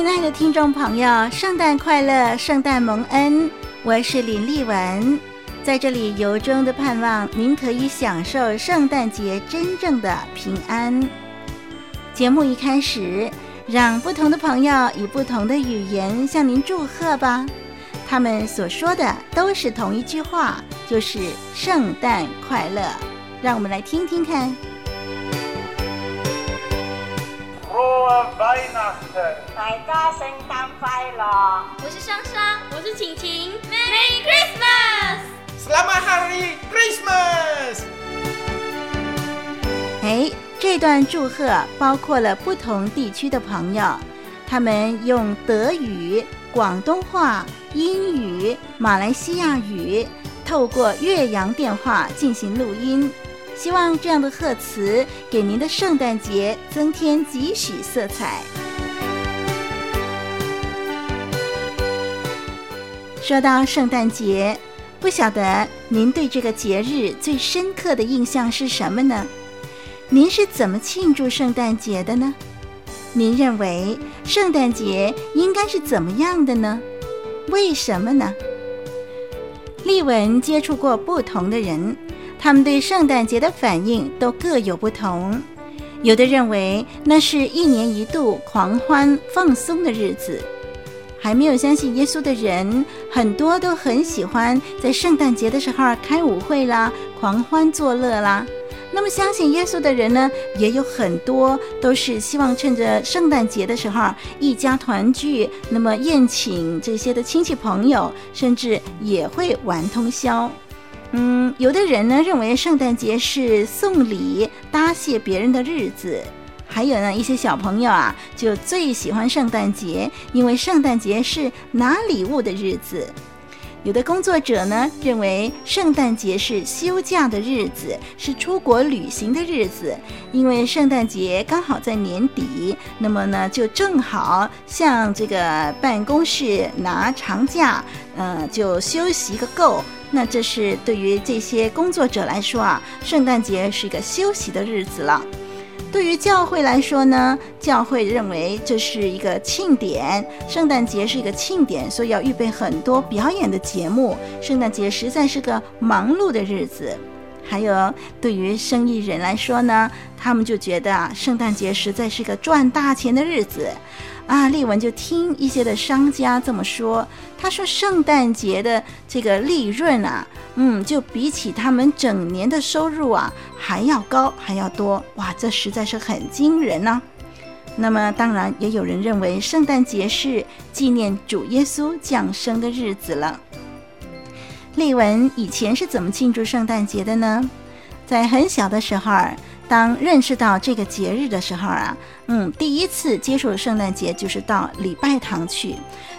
亲爱的听众朋友，圣诞快乐，圣诞蒙恩！我是林丽文，在这里由衷的盼望您可以享受圣诞节真正的平安。节目一开始，让不同的朋友以不同的语言向您祝贺吧。他们所说的都是同一句话，就是圣诞快乐。让我们来听听看。大家圣诞快乐！我是双双，我是晴晴，Merry Christmas！Selamat Hari Christmas！哎，这段祝贺包括了不同地区的朋友，他们用德语、广东话、英语、马来西亚语，透过越洋电话进行录音。希望这样的贺词给您的圣诞节增添几许色彩。说到圣诞节，不晓得您对这个节日最深刻的印象是什么呢？您是怎么庆祝圣诞节的呢？您认为圣诞节应该是怎么样的呢？为什么呢？丽文接触过不同的人。他们对圣诞节的反应都各有不同，有的认为那是一年一度狂欢放松的日子，还没有相信耶稣的人，很多都很喜欢在圣诞节的时候开舞会啦，狂欢作乐啦。那么相信耶稣的人呢，也有很多都是希望趁着圣诞节的时候一家团聚，那么宴请这些的亲戚朋友，甚至也会玩通宵。嗯，有的人呢认为圣诞节是送礼答谢别人的日子，还有呢一些小朋友啊就最喜欢圣诞节，因为圣诞节是拿礼物的日子。有的工作者呢认为圣诞节是休假的日子，是出国旅行的日子，因为圣诞节刚好在年底，那么呢就正好向这个办公室拿长假，呃，就休息个够。那这是对于这些工作者来说啊，圣诞节是一个休息的日子了。对于教会来说呢，教会认为这是一个庆典，圣诞节是一个庆典，所以要预备很多表演的节目。圣诞节实在是个忙碌的日子。还有对于生意人来说呢，他们就觉得啊，圣诞节实在是个赚大钱的日子。啊，丽文就听一些的商家这么说。他说，圣诞节的这个利润啊，嗯，就比起他们整年的收入啊还要高，还要多。哇，这实在是很惊人呢、那么，当然也有人认为圣诞节是纪念主耶稣降生的日子了。丽文以前是怎么庆祝圣诞节的呢？在很小的时候。当认识到这个节日的时候啊，嗯，第一次接触圣诞节就是到礼拜堂去。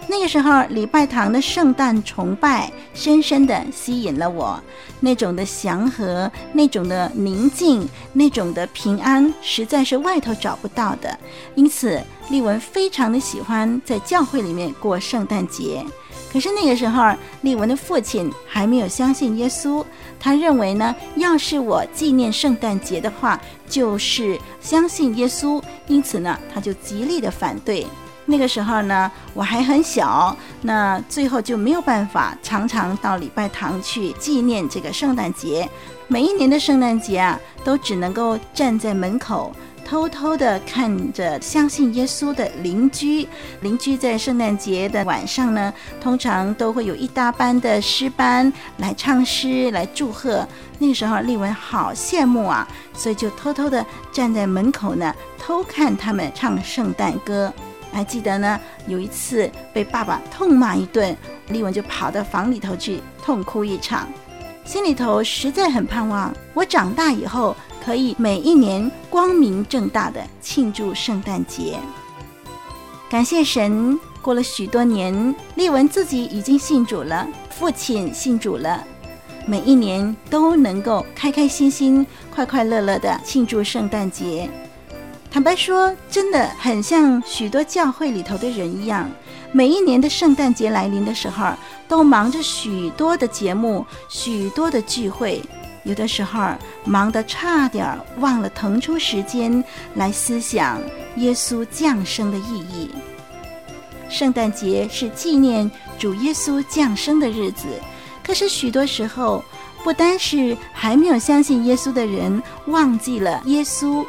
那个时候，礼拜堂的圣诞崇拜深深地吸引了我。那种的祥和，那种的宁静，那种的平安，实在是外头找不到的。因此，丽文非常的喜欢在教会里面过圣诞节。可是那个时候，丽文的父亲还没有相信耶稣。他认为呢，要是我纪念圣诞节的话，就是相信耶稣，因此呢，他就极力的反对。那个时候呢，我还很小，那最后就没有办法常常到礼拜堂去纪念这个圣诞节。每一年的圣诞节啊，都只能够站在门口。偷偷地看着相信耶稣的邻居，邻居在圣诞节的晚上呢，通常都会有一大班的诗班来唱诗来祝贺。那个时候，丽文好羡慕啊，所以就偷偷地站在门口呢，偷看他们唱圣诞歌。还记得呢，有一次被爸爸痛骂一顿，丽文就跑到房里头去痛哭一场，心里头实在很盼望，我长大以后。可以每一年光明正大的庆祝圣诞节。感谢神，过了许多年，丽文自己已经信主了，父亲信主了，每一年都能够开开心心、快快乐乐的庆祝圣诞节。坦白说，真的很像许多教会里头的人一样，每一年的圣诞节来临的时候，都忙着许多的节目、许多的聚会。有的时候忙得差点忘了腾出时间来思想耶稣降生的意义。圣诞节是纪念主耶稣降生的日子。可是许多时候，不单是还没有相信耶稣的人忘记了耶稣，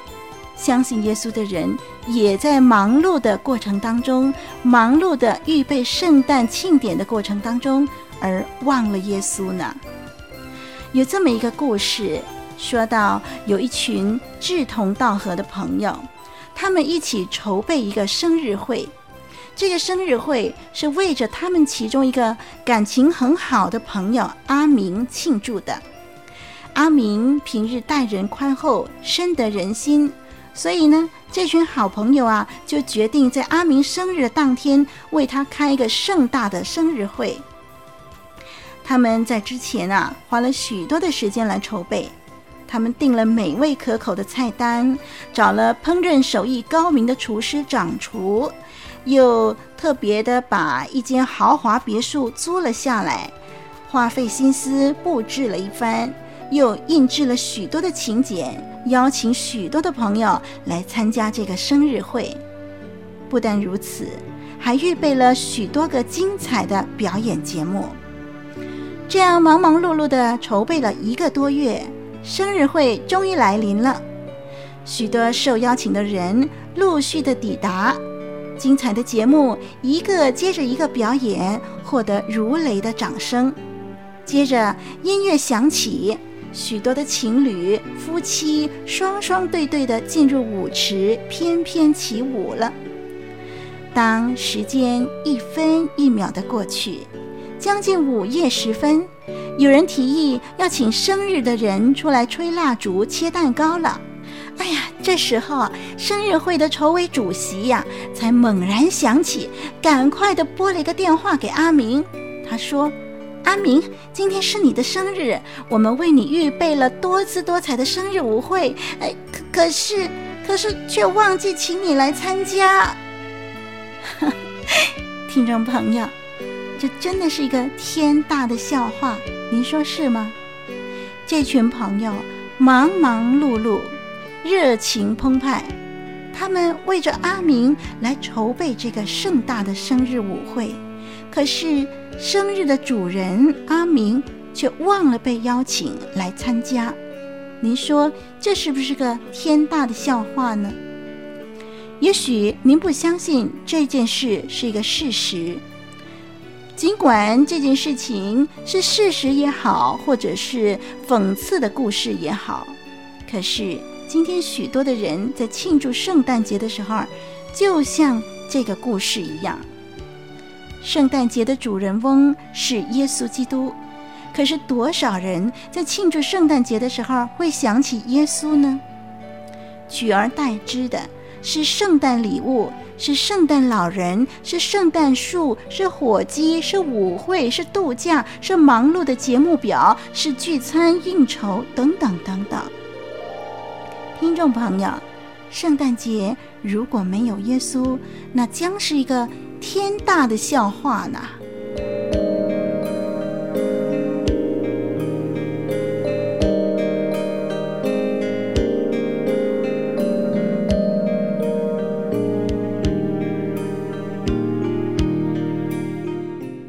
相信耶稣的人也在忙碌的过程当中，忙碌的预备圣诞庆典的过程当中，而忘了耶稣呢。有这么一个故事，说到有一群志同道合的朋友，他们一起筹备一个生日会。这个生日会是为着他们其中一个感情很好的朋友阿明庆祝的。阿明平日待人宽厚，深得人心，所以呢，这群好朋友啊，就决定在阿明生日的当天为他开一个盛大的生日会。他们在之前啊，花了许多的时间来筹备，他们订了美味可口的菜单，找了烹饪手艺高明的厨师掌厨。又特别的把一间豪华别墅租了下来，花费心思布置了一番，又印制了许多的请柬，邀请许多的朋友来参加这个生日会。不但如此，还预备了许多个精彩的表演节目。这样忙忙碌碌的筹备了一个多月，生日会终于来临了。许多受邀请的人陆续的抵达。精彩的节目一个接着一个表演，获得如雷的掌声。接着音乐响起，许多的情侣、夫妻双双对对的进入舞池，翩翩起舞了。当时间一分一秒的过去，将近午夜时分，有人提议要请生日的人出来吹蜡烛、切蛋糕了。哎呀，这时候生日会的筹委主席呀，才猛然想起，赶快的拨了一个电话给阿明。他说：“阿明，今天是你的生日，我们为你预备了多姿多彩的生日舞会。哎，可可是，可是却忘记请你来参加。”听众朋友，这真的是一个天大的笑话，您说是吗？这群朋友忙忙碌碌。热情澎湃，他们为着阿明来筹备这个盛大的生日舞会，可是生日的主人阿明却忘了被邀请来参加。您说这是不是个天大的笑话呢？也许您不相信这件事是一个事实，尽管这件事情是事实也好，或者是讽刺的故事也好，可是。今天许多的人在庆祝圣诞节的时候，就像这个故事一样。圣诞节的主人翁是耶稣基督，可是多少人在庆祝圣诞节的时候会想起耶稣呢？取而代之的是圣诞礼物，是圣诞老人，是圣诞树，是火鸡，是舞会，是度假，是忙碌的节目表，是聚餐应酬等等等等。听众朋友，圣诞节如果没有耶稣，那将是一个天大的笑话呢。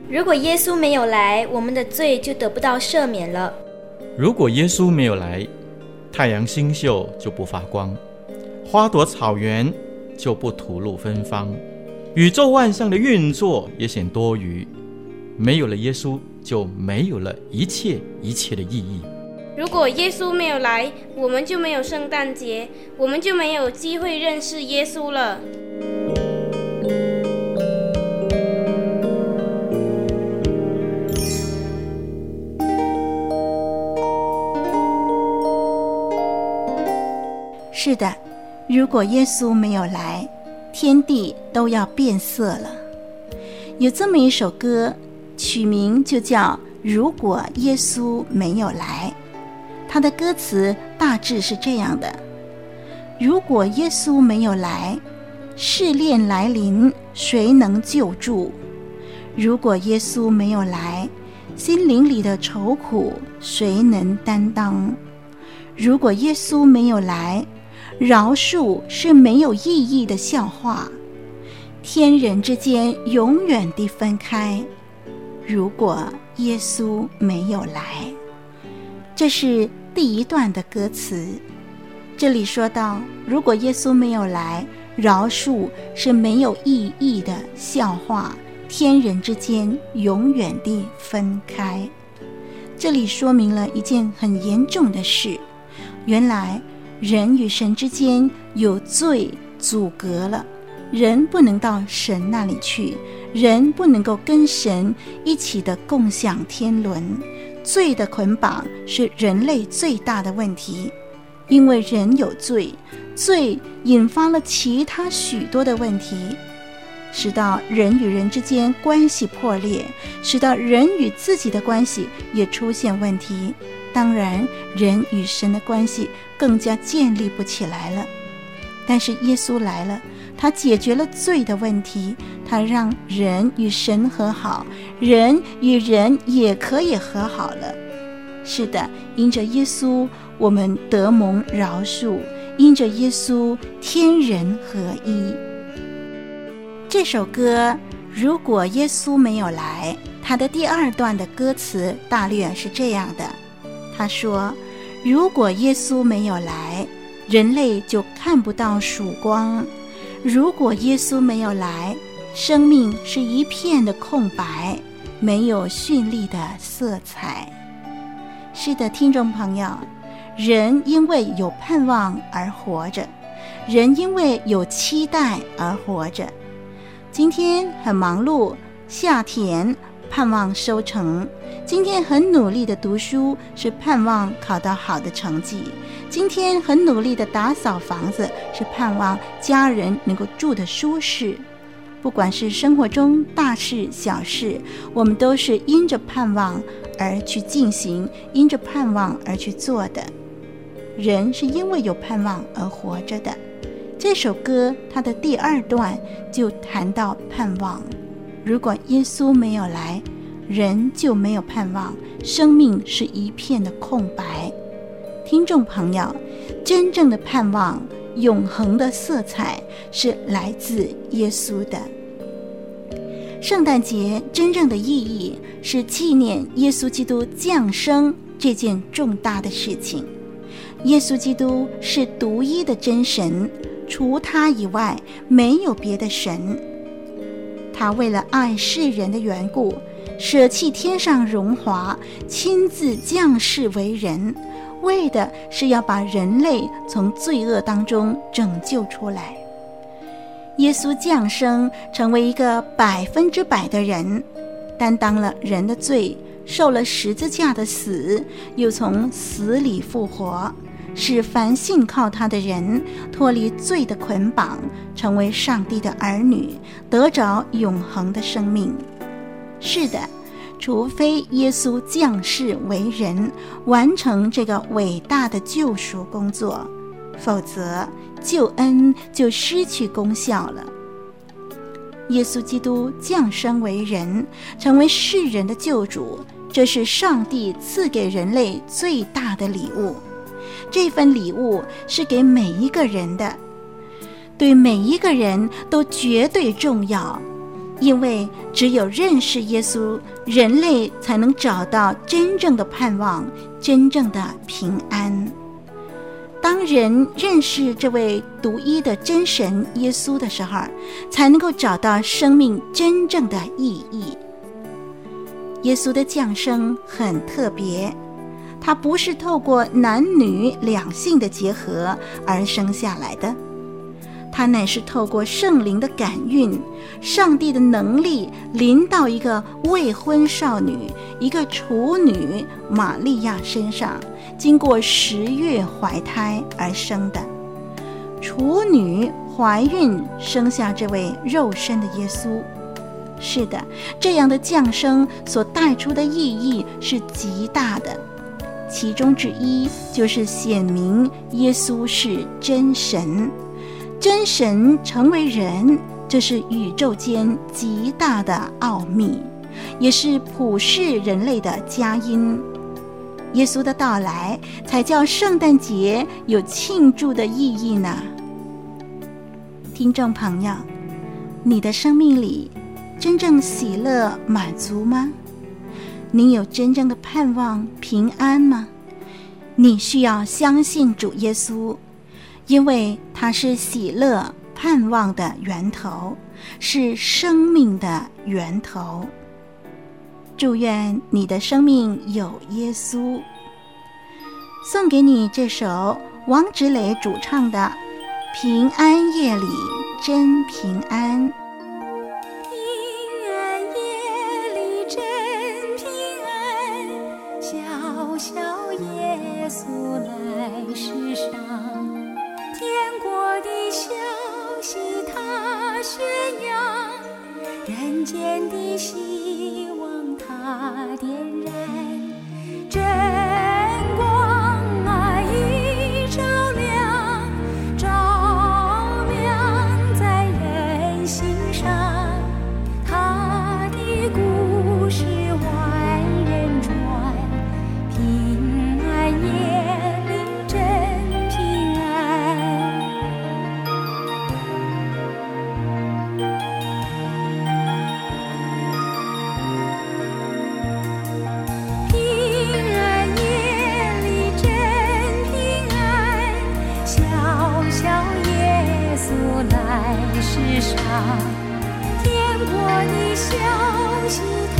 如果耶稣没有来，我们的罪就得不到赦免了。如果耶稣没有来，太阳星宿就不发光，花朵草原就不吐露芬芳，宇宙万象的运作也显多余。没有了耶稣，就没有了一切一切的意义。如果耶稣没有来，我们就没有圣诞节，我们就没有机会认识耶稣了。是的，如果耶稣没有来，天地都要变色了。有这么一首歌，曲名就叫《如果耶稣没有来》。它的歌词大致是这样的：如果耶稣没有来，试炼来临，谁能救助？如果耶稣没有来，心灵里的愁苦谁能担当？如果耶稣没有来，饶恕是没有意义的笑话，天人之间永远地分开。如果耶稣没有来，这是第一段的歌词。这里说到，如果耶稣没有来，饶恕是没有意义的笑话，天人之间永远地分开。这里说明了一件很严重的事：原来人与神之间有罪阻隔了，人不能到神那里去，人不能够跟神一起的共享天伦。罪的捆绑是人类最大的问题。因为人有罪，罪引发了其他许多的问题，使到人与人之间关系破裂，使到人与自己的关系也出现问题。当然，人与神的关系更加建立不起来了。但是耶稣来了，他解决了罪的问题，他让人与神和好，人与人也可以和好了。是的，因着耶稣。我们得蒙饶恕，因着耶稣天人合一。这首歌如果耶稣没有来，它的第二段的歌词大略是这样的：他说，如果耶稣没有来，人类就看不到曙光；如果耶稣没有来，生命是一片的空白，没有绚丽的色彩。是的，听众朋友。人因为有盼望而活着，人因为有期待而活着。今天很忙碌，下田盼望收成；今天很努力的读书，是盼望考到好的成绩；今天很努力的打扫房子，是盼望家人能够住得舒适。不管是生活中大事小事，我们都是因着盼望而去进行，因着盼望而去做的。人是因为有盼望而活着的。这首歌它的第二段就谈到盼望。如果耶稣没有来，人就没有盼望，生命是一片的空白。听众朋友，真正的盼望、永恒的色彩是来自耶稣的。圣诞节真正的意义是纪念耶稣基督降生这件重大的事情。耶稣基督是独一的真神，除他以外没有别的神。他为了爱世人的缘故，舍弃天上荣华，亲自降世为人，为的是要把人类从罪恶当中拯救出来。耶稣降生，成为一个百分之百的人，担当了人的罪，受了十字架的死，又从死里复活。使凡信靠他的人脱离罪的捆绑，成为上帝的儿女，得着永恒的生命。是的，除非耶稣降世为人，完成这个伟大的救赎工作，否则救恩就失去功效了。耶稣基督降生为人，成为世人的救主，这是上帝赐给人类最大的礼物。这份礼物是给每一个人的，对每一个人都绝对重要，因为只有认识耶稣，人类才能找到真正的盼望，真正的平安。当人认识这位独一的真神耶稣的时候，才能够找到生命真正的意义。耶稣的降生很特别。他不是透过男女两性的结合而生下来的，他乃是透过圣灵的感孕，上帝的能力临到一个未婚少女、一个处女玛利亚身上，经过十月怀胎而生的。处女怀孕生下这位肉身的耶稣，是的，这样的降生所带出的意义是极大的。其中之一就是显明耶稣是真神，真神成为人，这是宇宙间极大的奥秘，也是普世人类的佳音。耶稣的到来，才叫圣诞节有庆祝的意义呢。听众朋友，你的生命里真正喜乐满足吗？你有真正的盼望平安吗？你需要相信主耶稣，因为它是喜乐盼望的源头，是生命的源头。祝愿你的生命有耶稣。送给你这首王芷蕾主唱的《平安夜里真平安》。希望它点燃。世上，天国的消息它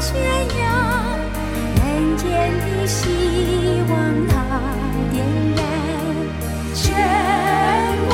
宣扬，人间的希望它点燃全国。